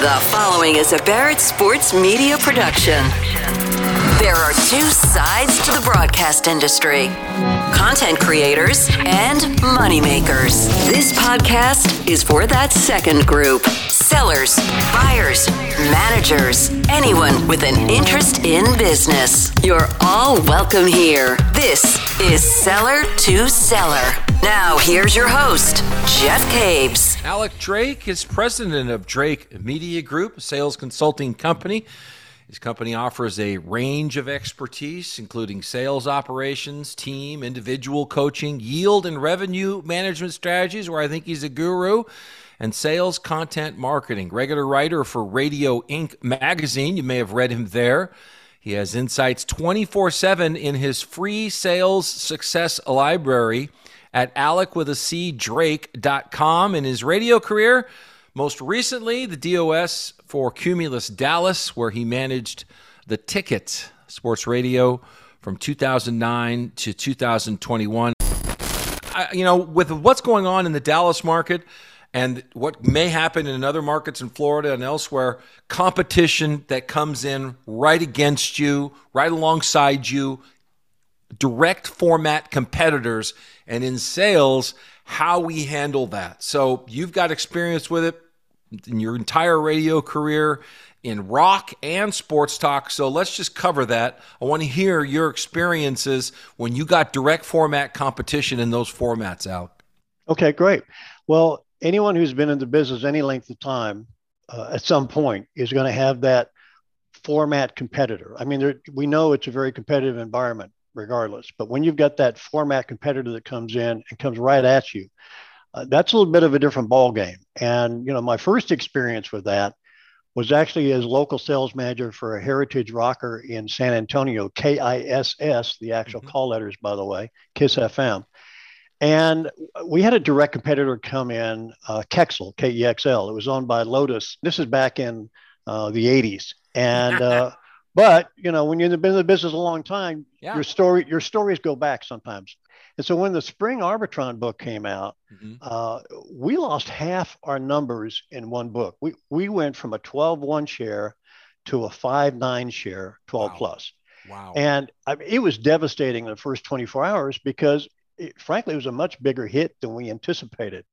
The following is a Barrett Sports Media production. There are two sides to the broadcast industry content creators and moneymakers. This podcast is for that second group sellers, buyers, managers, anyone with an interest in business. You're all welcome here. This is Seller to Seller. Now, here's your host, Jeff Caves. Alec Drake is president of Drake Media Group, a sales consulting company. His company offers a range of expertise, including sales operations, team, individual coaching, yield and revenue management strategies, where I think he's a guru, and sales content marketing. Regular writer for Radio Ink magazine. You may have read him there. He has insights 24 7 in his free sales success library at alecwithac in his radio career. Most recently, the DOS for Cumulus Dallas, where he managed the Ticket Sports Radio from 2009 to 2021. I, you know, with what's going on in the Dallas market and what may happen in other markets in Florida and elsewhere, competition that comes in right against you, right alongside you, direct format competitors, and in sales, how we handle that. So you've got experience with it in your entire radio career in rock and sports talk. So let's just cover that. I want to hear your experiences when you got direct format competition in those formats out. Okay, great. Well, anyone who's been in the business any length of time uh, at some point is going to have that format competitor. I mean, there, we know it's a very competitive environment regardless. But when you've got that format competitor that comes in and comes right at you, uh, that's a little bit of a different ball game. And you know, my first experience with that was actually as local sales manager for a heritage rocker in San Antonio, KISS, the actual mm-hmm. call letters, by the way, KISS FM. And we had a direct competitor come in, uh, Kexel, K E X L. It was owned by Lotus. This is back in uh, the 80s. And uh, But you know, when you've been in the business a long time, yeah. your story your stories go back sometimes. And so when the Spring Arbitron book came out, mm-hmm. uh, we lost half our numbers in one book. We we went from a 12-1 share to a 5-9 share, 12 wow. plus. Wow. And I mean, it was devastating in the first 24 hours because it, frankly, it was a much bigger hit than we anticipated.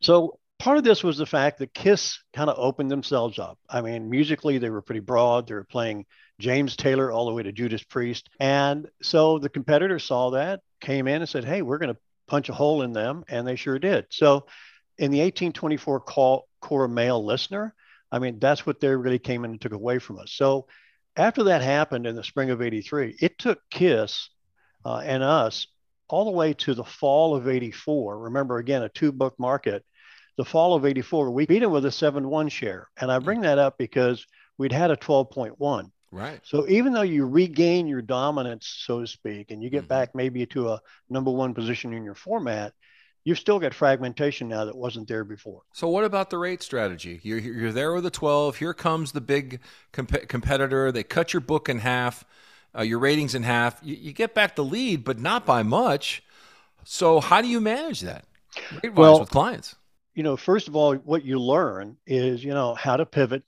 So part of this was the fact that Kiss kind of opened themselves up. I mean, musically, they were pretty broad. They were playing James Taylor all the way to Judas Priest. And so the competitor saw that, came in and said, hey, we're going to punch a hole in them. And they sure did. So in the 1824 call, core male listener, I mean, that's what they really came in and took away from us. So after that happened in the spring of 83, it took KISS uh, and us all the way to the fall of 84. Remember, again, a two book market. The fall of 84, we beat them with a 7 1 share. And I bring that up because we'd had a 12.1. Right. So even though you regain your dominance, so to speak, and you get mm-hmm. back maybe to a number one position in your format, you've still got fragmentation now that wasn't there before. So what about the rate strategy? You're, you're there with the 12. Here comes the big comp- competitor. They cut your book in half, uh, your ratings in half. You, you, get back the lead, but not by much. So how do you manage that well, with clients? You know, first of all, what you learn is, you know, how to pivot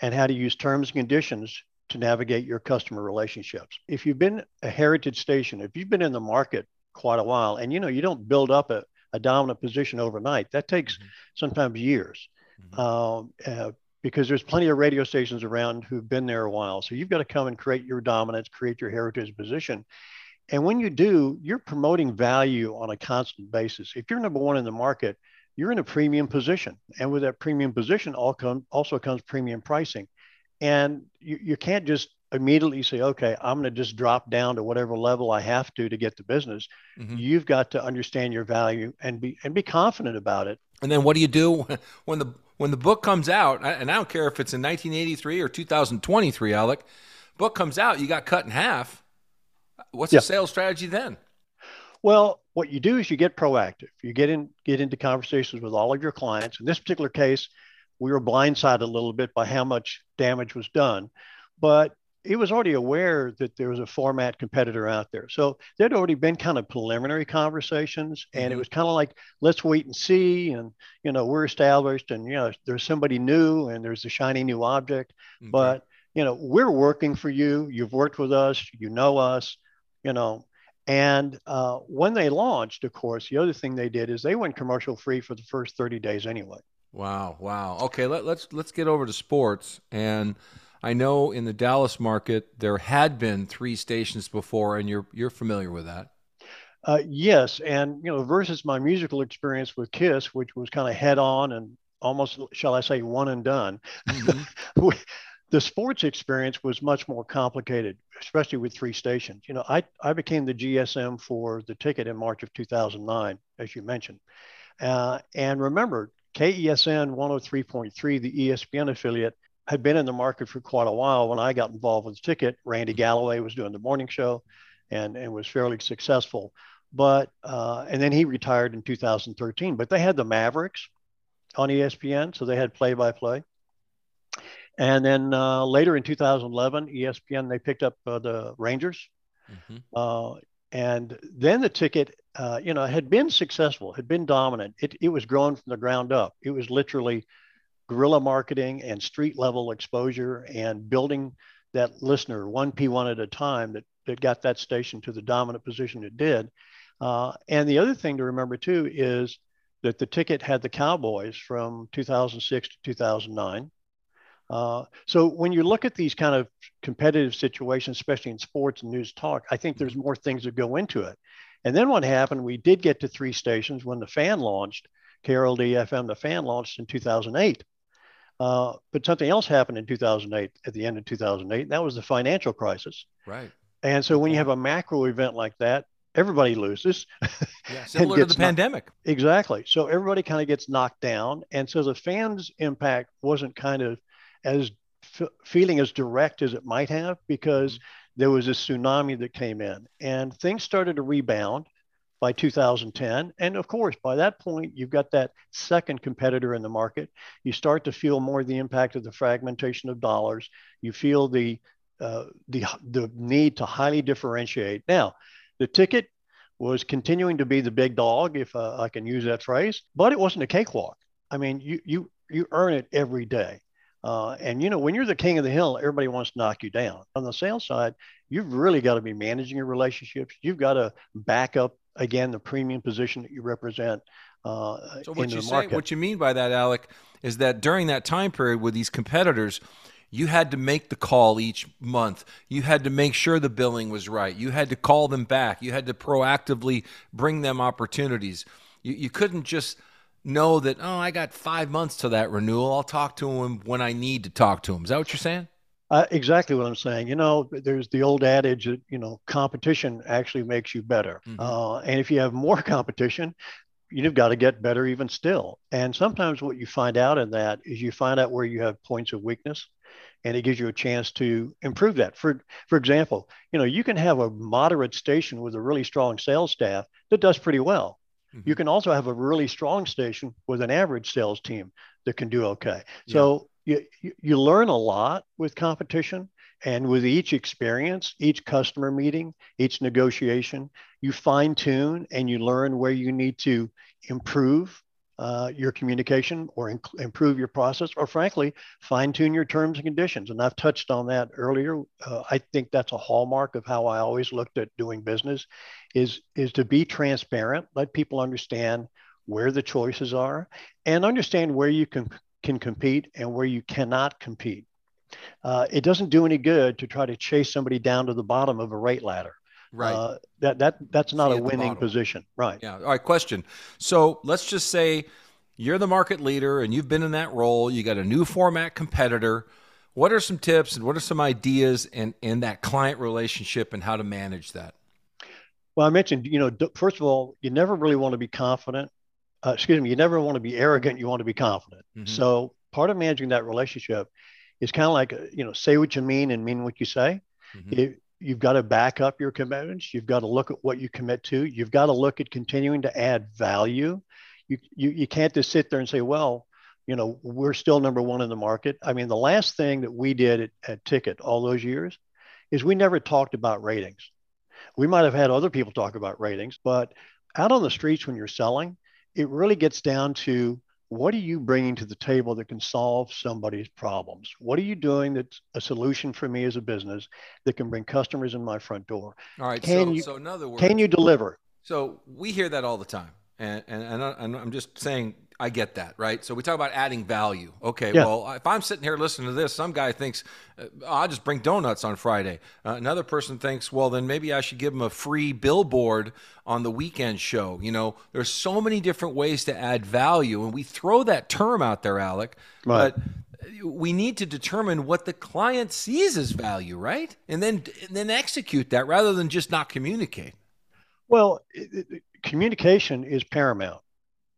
and how to use terms and conditions to navigate your customer relationships. If you've been a heritage station, if you've been in the market quite a while, and you know you don't build up a, a dominant position overnight, that takes mm-hmm. sometimes years. Mm-hmm. Um, uh, because there's plenty of radio stations around who've been there a while. So you've got to come and create your dominance, create your heritage position. And when you do, you're promoting value on a constant basis. If you're number one in the market, you're in a premium position. And with that premium position all come, also comes premium pricing. And you, you can't just immediately say, okay, I'm going to just drop down to whatever level I have to to get the business. Mm-hmm. You've got to understand your value and be and be confident about it. And then what do you do when the when the book comes out? And I don't care if it's in 1983 or 2023, Alec. Book comes out, you got cut in half. What's the sales strategy then? Well, what you do is you get proactive. You get in get into conversations with all of your clients. In this particular case, we were blindsided a little bit by how much damage was done. But he was already aware that there was a format competitor out there. So there'd already been kind of preliminary conversations, and mm-hmm. it was kind of like, let's wait and see. And, you know, we're established, and, you know, there's somebody new and there's a shiny new object. Okay. But, you know, we're working for you. You've worked with us, you know us, you know. And uh, when they launched, of course, the other thing they did is they went commercial free for the first 30 days anyway. Wow, wow. Okay, let, let's let's get over to sports and I know in the Dallas market there had been three stations before, and you're you're familiar with that. Uh, yes, and you know, versus my musical experience with Kiss, which was kind of head on and almost, shall I say, one and done. Mm-hmm. the sports experience was much more complicated, especially with three stations. You know, I I became the GSM for the ticket in March of 2009, as you mentioned, uh, and remember. KESN 103.3, the ESPN affiliate, had been in the market for quite a while when I got involved with the ticket. Randy Galloway was doing the morning show and, and was fairly successful. But, uh, and then he retired in 2013. But they had the Mavericks on ESPN, so they had play by play. And then uh, later in 2011, ESPN, they picked up uh, the Rangers. Mm-hmm. Uh, and then the ticket, uh, you know, had been successful, had been dominant. It, it was growing from the ground up. It was literally guerrilla marketing and street level exposure and building that listener one P1 at a time that, that got that station to the dominant position it did. Uh, and the other thing to remember too is that the ticket had the Cowboys from 2006 to 2009. Uh, so when you look at these kind of competitive situations, especially in sports and news talk, I think there's more things that go into it. And then what happened, we did get to three stations when the fan launched, KRLD FM, the fan launched in 2008. Uh, but something else happened in 2008, at the end of 2008, that was the financial crisis. Right. And so when you have a macro event like that, everybody loses. Yeah, similar to the pandemic. Exactly. So everybody kind of gets knocked down. And so the fans' impact wasn't kind of as f- feeling as direct as it might have because mm-hmm. there was a tsunami that came in and things started to rebound by 2010. And of course, by that point, you've got that second competitor in the market. You start to feel more the impact of the fragmentation of dollars. You feel the uh, the the need to highly differentiate. Now, the ticket was continuing to be the big dog, if uh, I can use that phrase, but it wasn't a cakewalk. I mean, you you you earn it every day. Uh, and you know, when you're the king of the hill, everybody wants to knock you down. On the sales side, you've really got to be managing your relationships. You've got to back up again the premium position that you represent uh, so what you say, what you mean by that, Alec, is that during that time period with these competitors, you had to make the call each month. You had to make sure the billing was right. You had to call them back. You had to proactively bring them opportunities. You, you couldn't just know that, oh, I got five months to that renewal. I'll talk to him when I need to talk to him Is that what you're saying? Uh, exactly what I'm saying. You know, there's the old adage that, you know, competition actually makes you better. Mm-hmm. Uh, and if you have more competition, you've got to get better even still. And sometimes what you find out in that is you find out where you have points of weakness and it gives you a chance to improve that. For, for example, you know, you can have a moderate station with a really strong sales staff that does pretty well. Mm-hmm. You can also have a really strong station with an average sales team that can do okay. Yeah. So you, you learn a lot with competition and with each experience each customer meeting each negotiation you fine tune and you learn where you need to improve uh, your communication or improve your process or frankly fine tune your terms and conditions and i've touched on that earlier uh, i think that's a hallmark of how i always looked at doing business is is to be transparent let people understand where the choices are and understand where you can can compete and where you cannot compete. Uh, it doesn't do any good to try to chase somebody down to the bottom of a rate ladder. Right. Uh, that that that's not See a winning position. Right. Yeah. All right. Question. So let's just say you're the market leader and you've been in that role. You got a new format competitor. What are some tips and what are some ideas in in that client relationship and how to manage that? Well, I mentioned, you know, first of all, you never really want to be confident uh, excuse me, you never want to be arrogant. You want to be confident. Mm-hmm. So part of managing that relationship is kind of like, uh, you know, say what you mean and mean what you say. Mm-hmm. You've got to back up your commitments. You've got to look at what you commit to. You've got to look at continuing to add value. You, you, you can't just sit there and say, well, you know, we're still number one in the market. I mean, the last thing that we did at, at Ticket all those years is we never talked about ratings. We might have had other people talk about ratings, but out on the streets when you're selling, it really gets down to what are you bringing to the table that can solve somebody's problems? What are you doing that's a solution for me as a business that can bring customers in my front door? All right. Can so, you, so in other words, can you deliver? So we hear that all the time. And, and, and I'm just saying, I get that, right? So we talk about adding value. Okay, Yeah. well, if I'm sitting here listening to this, some guy thinks, uh, I'll just bring donuts on Friday. Uh, another person thinks, well, then maybe I should give him a free billboard on the weekend show. You know, there's so many different ways to add value, and we throw that term out there, Alec. Right. But we need to determine what the client sees as value, right? And then and then execute that rather than just not communicate. Well, it, it, communication is paramount.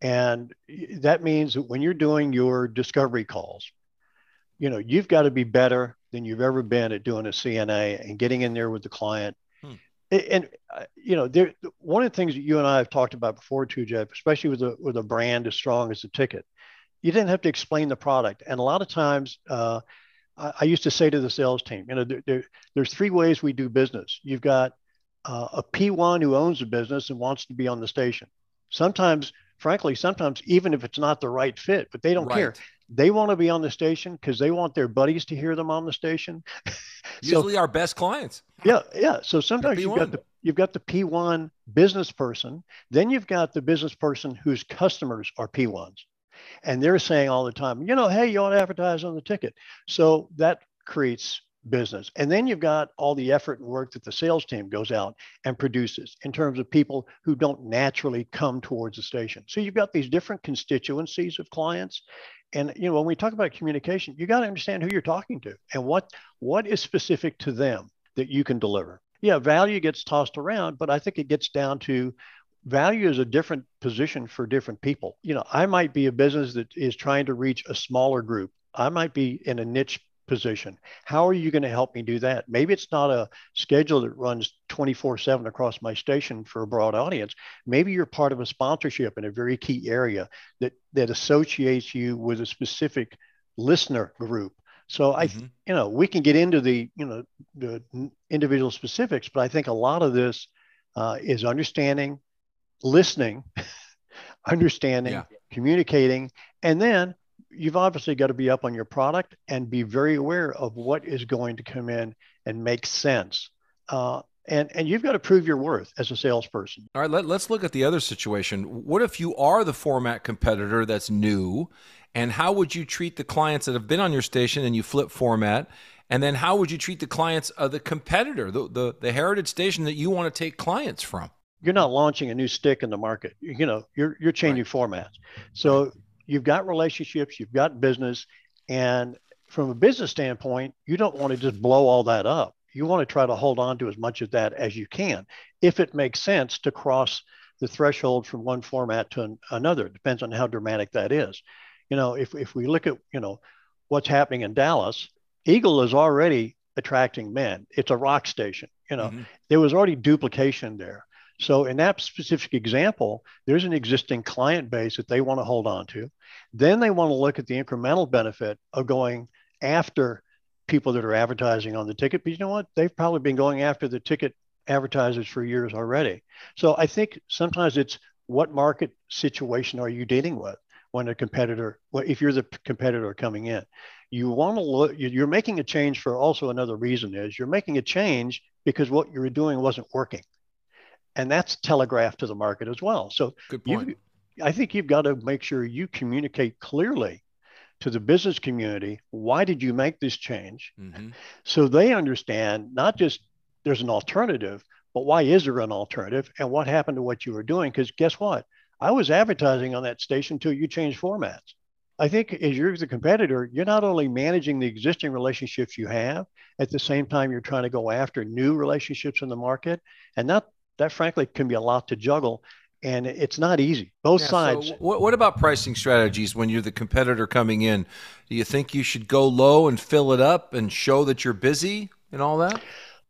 And that means that when you're doing your discovery calls, you know, you've got to be better than you've ever been at doing a CNA and getting in there with the client. Hmm. A- And, uh, you know, there, one of the things that you and I have talked about before too, Jeff, especially with a, with a brand as strong as the ticket, you didn't have to explain the product. And a lot of times, uh, I, I used to say to the sales team, you know, there, there, there's three ways we do business. You've got uh, a P1 who owns the business and wants to be on the station. Sometimes, frankly, sometimes even if it's not the right fit, but they don't care. They want to be on the station because they want their buddies to hear them on the station. so Usually our best clients. yeah, yeah. So sometimes you've got the you've got the P1 business person, then you've got the business person whose customers are P1s. And they're saying all the time, you know, hey, you ought to advertise on the ticket. So that creates business. And then you've got all the effort and work that the sales team goes out and produces in terms of people who don't naturally come towards the station. So you've got these different constituencies of clients. And you know, when we talk about communication, you got to understand who you're talking to and what what is specific to them that you can deliver. Yeah, value gets tossed around, but I think it gets down to value is a different position for different people. You know, I might be a business that is trying to reach a smaller group. I might be in a niche position. How are you going to help me do that? Maybe it's not a schedule that runs 24 7 across my station for a broad audience. Maybe you're part of a sponsorship in a very key area that, that associates you with a specific listener group. So I, Mhm. you know, we can get into the, you know, the individual specifics, but I think a lot of this uh, is understanding, listening, understanding, Yeah. communicating, and then you've obviously got to be up on your product and be very aware of what is going to come in and make sense. Uh, and and you've got to prove your worth as a salesperson. All right, let, let's look at the other situation. What if you are the format competitor that's new? And how would you treat the clients that have been on your station and you flip format? And then how would you treat the clients of the competitor, the, the, the heritage station that you want to take clients from? You're not launching a new stick in the market. You, you know, you're you're changing formats. So you've got relationships, you've got business, and from a business standpoint, you don't want to just blow all that up. You want to try to hold on to as much of that as you can, if it makes sense to cross the threshold from one format to an, another. It depends on how dramatic that is. You know, if if we look at you know what's happening in Dallas, Eagle is already attracting men. It's a rock station. You know, Mhm. there was already duplication there. So in that specific example, there's an existing client base that they want to hold on to. Then they want to look at the incremental benefit of going after people that are advertising on the ticket. But you know what? They've probably been going after the ticket advertisers for years already. So I think sometimes it's what market situation are you dealing with when a competitor, well, if you're the competitor coming in, you want to look, you- you're making a change for also another reason is you're making a change because what you were doing wasn't working. And that's telegraphed to the market as well. So Good point. you, I think you've got to make sure you communicate clearly to the business community why did you make this change? Hmm so they understand not just there's an alternative but why is there an alternative and what happened to what you were doing? Because guess what? I was advertising on that station until you changed formats. I think as you're the competitor you're not only managing the existing relationships you have at the same time you're trying to go after new relationships in the market and that that frankly can be a lot to juggle and it's not easy both Yeah, sides So what, what about pricing strategies when you're the competitor coming in? Do you think you should go low and fill it up and show that you're busy and all that?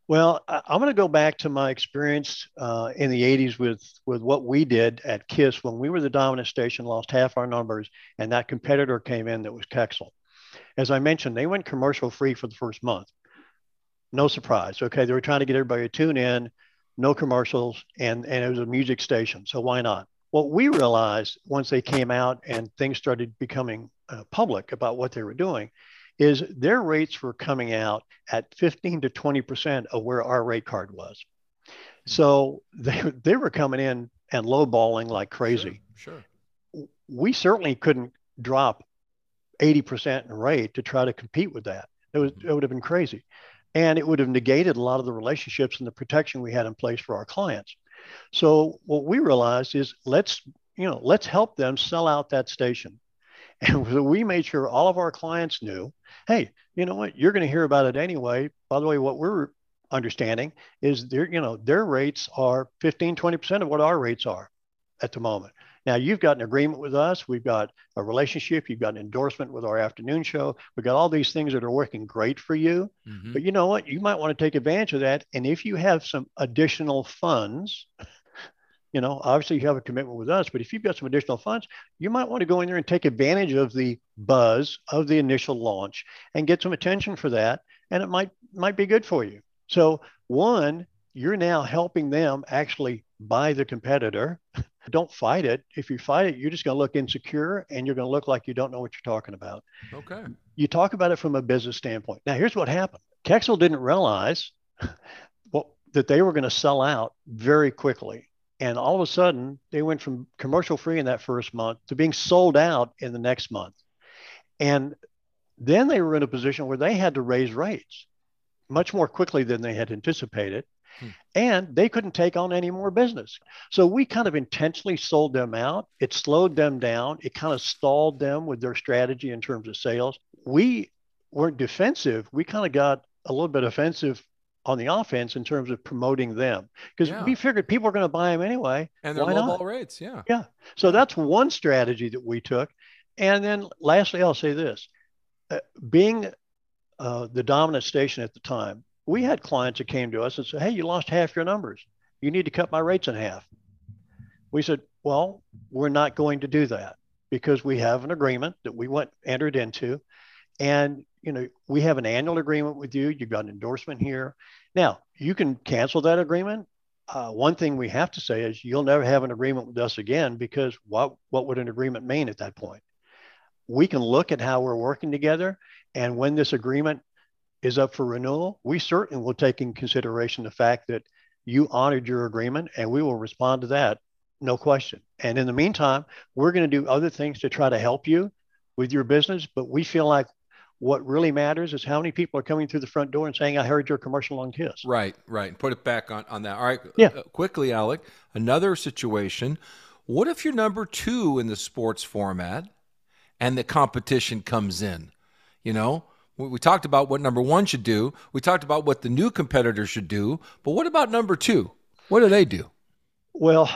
Well, I'm going to go back to my experience uh, in the 80s with, with what we did at KISS when we were the dominant station, lost half our numbers, and that competitor came in that was Kexel. As I mentioned, they went commercial free for the first month. No surprise. Okay. They were trying to get everybody to tune in, no commercials, and, and it was a music station. So why not? What we realized once they came out and things started becoming uh, public about what they were doing is their rates were coming out at 15 to 20% of where our rate card was. So they, they were coming in and lowballing like crazy. Sure. sure. We certainly couldn't drop 80% in rate to try to compete with that. It, was, it would have been crazy. And it would have negated a lot of the relationships and the protection we had in place for our clients. So what we realized is let's, you know, let's help them sell out that station. And so we made sure all of our clients knew, hey, you know what, you're going to hear about it anyway. By the way, what we're understanding is their, you know, their rates are 15, 20% of what our rates are at the moment. Now you've got an agreement with us. We've got a relationship. You've got an endorsement with our afternoon show. We've got all these things that are working great for you. Mm-hmm. But you know what? You might want to take advantage of that. And if you have some additional funds, you know, obviously you have a commitment with us, but if you've got some additional funds, you might want to go in there and take advantage of the buzz of the initial launch and get some attention for that. And it might might be good for you. So one, you're now helping them actually buy the competitor. don't fight it. If you fight it, you're just going to look insecure and you're going to look like you don't know what you're talking about. Okay. You talk about it from a business standpoint. Now, here's what happened Kexel didn't realize well, that they were going to sell out very quickly. And all of a sudden, they went from commercial free in that first month to being sold out in the next month. And then they were in a position where they had to raise rates much more quickly than they had anticipated. Hmm. And they couldn't take on any more business. So we kind of intentionally sold them out. It slowed them down. It kind of stalled them with their strategy in terms of sales. We weren't defensive. We kind of got a little bit offensive on the offense in terms of promoting them because yeah. we figured people are going to buy them anyway. And they're low ball rates. Yeah. Yeah. So that's one strategy that we took. And then lastly, I'll say this uh, being uh, the dominant station at the time, we had clients that came to us and said, Hey, you lost half your numbers. You need to cut my rates in half. We said, Well, we're not going to do that because we have an agreement that we went entered into. And you know, we have an annual agreement with you. You've got an endorsement here. Now, you can cancel that agreement. Uh, one thing we have to say is you'll never have an agreement with us again because what, what would an agreement mean at that point? We can look at how we're working together. And when this agreement is up for renewal, we certainly will take in consideration the fact that you honored your agreement and we will respond to that, no question. And in the meantime, we're going to do other things to try to help you with your business, but we feel like what really matters is how many people are coming through the front door and saying, I heard your commercial on KISS. Right, right. And put it back on, on that. All right. Yeah. Uh, quickly, Alec, another situation. What if you're number two in the sports format and the competition comes in? You know, we, talked about what number one should do. We talked about what the new competitor should do. But what about number two? What do they do? Well,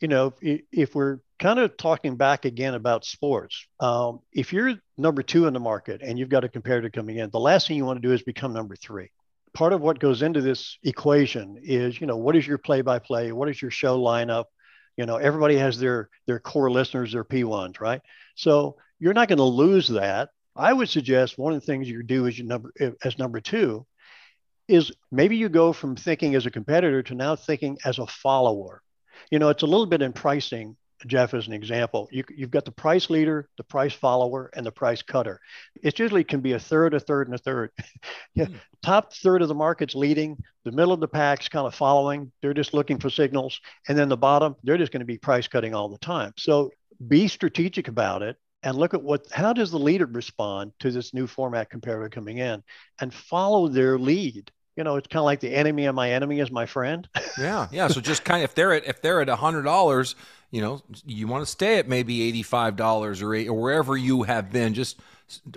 you know, if we're kind of talking back again about sports, um, if you're number two in the market and you've got a competitor coming in, the last thing you want to do is become number three. Part of what goes into this equation is, you know, what is your play-by-play? What is your show lineup? You know, everybody has their their core listeners, their P1s, right? So you're not going to lose that. I would suggest one of the things you do as your number as number two is maybe you go from thinking as a competitor to now thinking as a follower you know, it's a little bit in pricing, Jeff, as an example. You, have got the price leader, the price follower, and the price cutter. It usually can be a third, a third, and a third. yeah, mm. Top third of the market's leading, the middle of the pack's kind of following. They're just looking for signals. And then the bottom, they're just going to be price cutting all the time. So be strategic about it and look at what how does the leader respond to this new format comparator coming in and follow their lead you know, it's kind of like the enemy of my enemy is my friend. yeah, yeah. So just kind of if they're at if they're at a hundred dollars, you know, you want to stay at maybe eighty five dollars or eight or wherever you have been. Just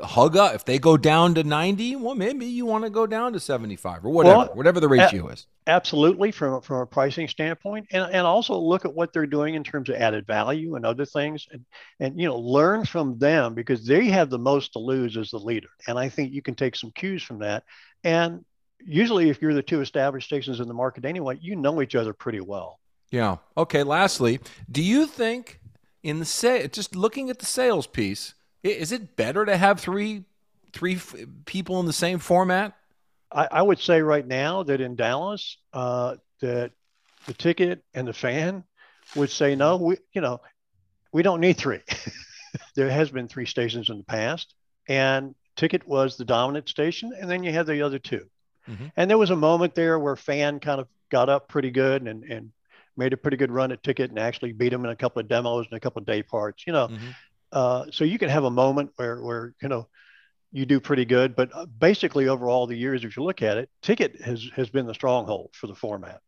hug up. If they go down to ninety, well, maybe you want to go down to seventy five or whatever, well, whatever the ratio a- is. Absolutely, from from a pricing standpoint, and and also look at what they're doing in terms of added value and other things, and and you know learn from them because they have the most to lose as the leader, and I think you can take some cues from that. And usually if you're the two established stations in the market anyway, you know each other pretty well. Yeah. Okay. Lastly, do you think in the say just looking at the sales piece, is it better to have three three f- people in the same format? I, I, would say right now that in Dallas, uh, that the ticket and the fan would say no. We, you know, we don't need three. there has been three stations in the past, and ticket was the dominant station, and then you had the other 2 mm-hmm. And there was a moment there where fan kind of got up pretty good and and made a pretty good run at ticket and actually beat them in a couple of demos and a couple of day parts. You know, mm-hmm. Uh, so you can have a moment where where you know you do pretty good. But uh, basically, over all the years, if you look at it, Ticket has has been the stronghold for the format,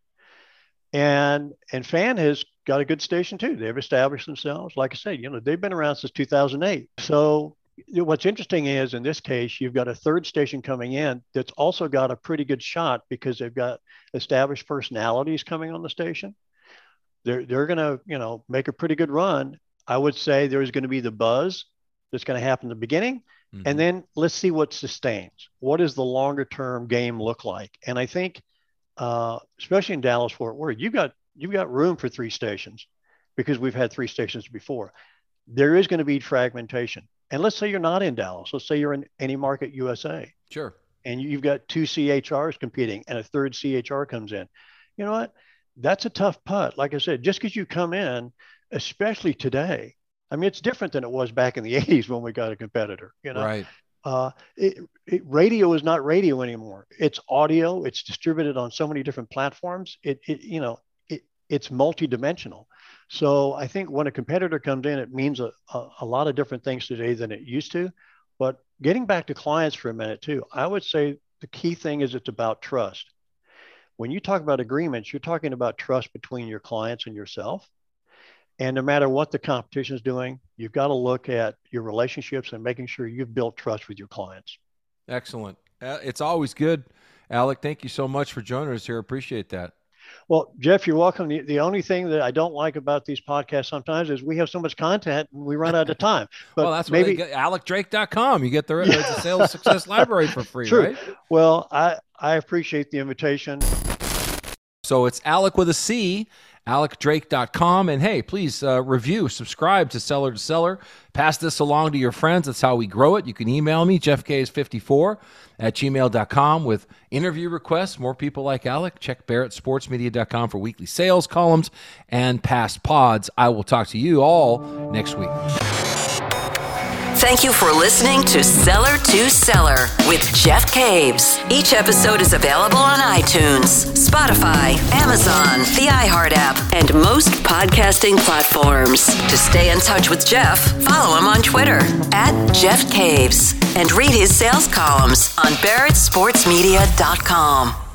and and Fan has got a good station too. They've established themselves. Like I said, you know, they've been around since 2008. So what's interesting is in this case, you've got a third station coming in that's also got a pretty good shot because they've got established personalities coming on the station. They're they're going to you know make a pretty good run. I would say there's going to be the buzz that's going to happen in the beginning Mm-hmm. And then let's see what sustains. What does the longer term game look like? And I think, uh, especially in Dallas Fort Worth, you've got you've got room for three stations because we've had three stations before. There is going to be fragmentation. And let's say you're not in Dallas. Let's say you're in any market USA. Sure. And you've got two CHRs competing and a third CHR comes in. You know what? That's a tough putt. Like I said, just because you come in, especially today, I mean, it's different than it was back in the 80s when we got a competitor, you know? Right. Uh, it, it, radio is not radio anymore. It's audio. It's distributed on so many different platforms. It, it you know, it, it's multidimensional. So I think when a competitor comes in, it means a, a, a lot of different things today than it used to. But getting back to clients for a minute too, I would say the key thing is it's about trust. When you talk about agreements, you're talking about trust between your clients and yourself. And no matter what the competition is doing, you've got to look at your relationships and making sure you've built trust with your clients. Excellent. Uh, it's always good. Alec, thank you so much for joining us here. Appreciate that. Well, Jeff, you're welcome. The, the, only thing that I don't like about these podcasts sometimes is we have so much content and we run out of time. But well, that's maybe get, alecdrake.com. You get the, the sales success library for free, True. right? Well, I, I appreciate the invitation. So it's Alec with a C alecdrake.com. And hey, please uh, review, subscribe to Seller to Seller. Pass this along to your friends. That's how we grow it. You can email me, jeffcase54 at gmail.com with interview requests. More people like Alec. Check barrettsportsmedia.com for weekly sales columns and past pods. I will talk to you all next week. Thank you for listening to Seller to Seller with Jeff Caves. Each episode is available on iTunes, Spotify, Amazon, the iHeart app, and most podcasting platforms. To stay in touch with Jeff, follow him on Twitter at Jeff Caves and read his sales columns on BarrettSportsMedia.com.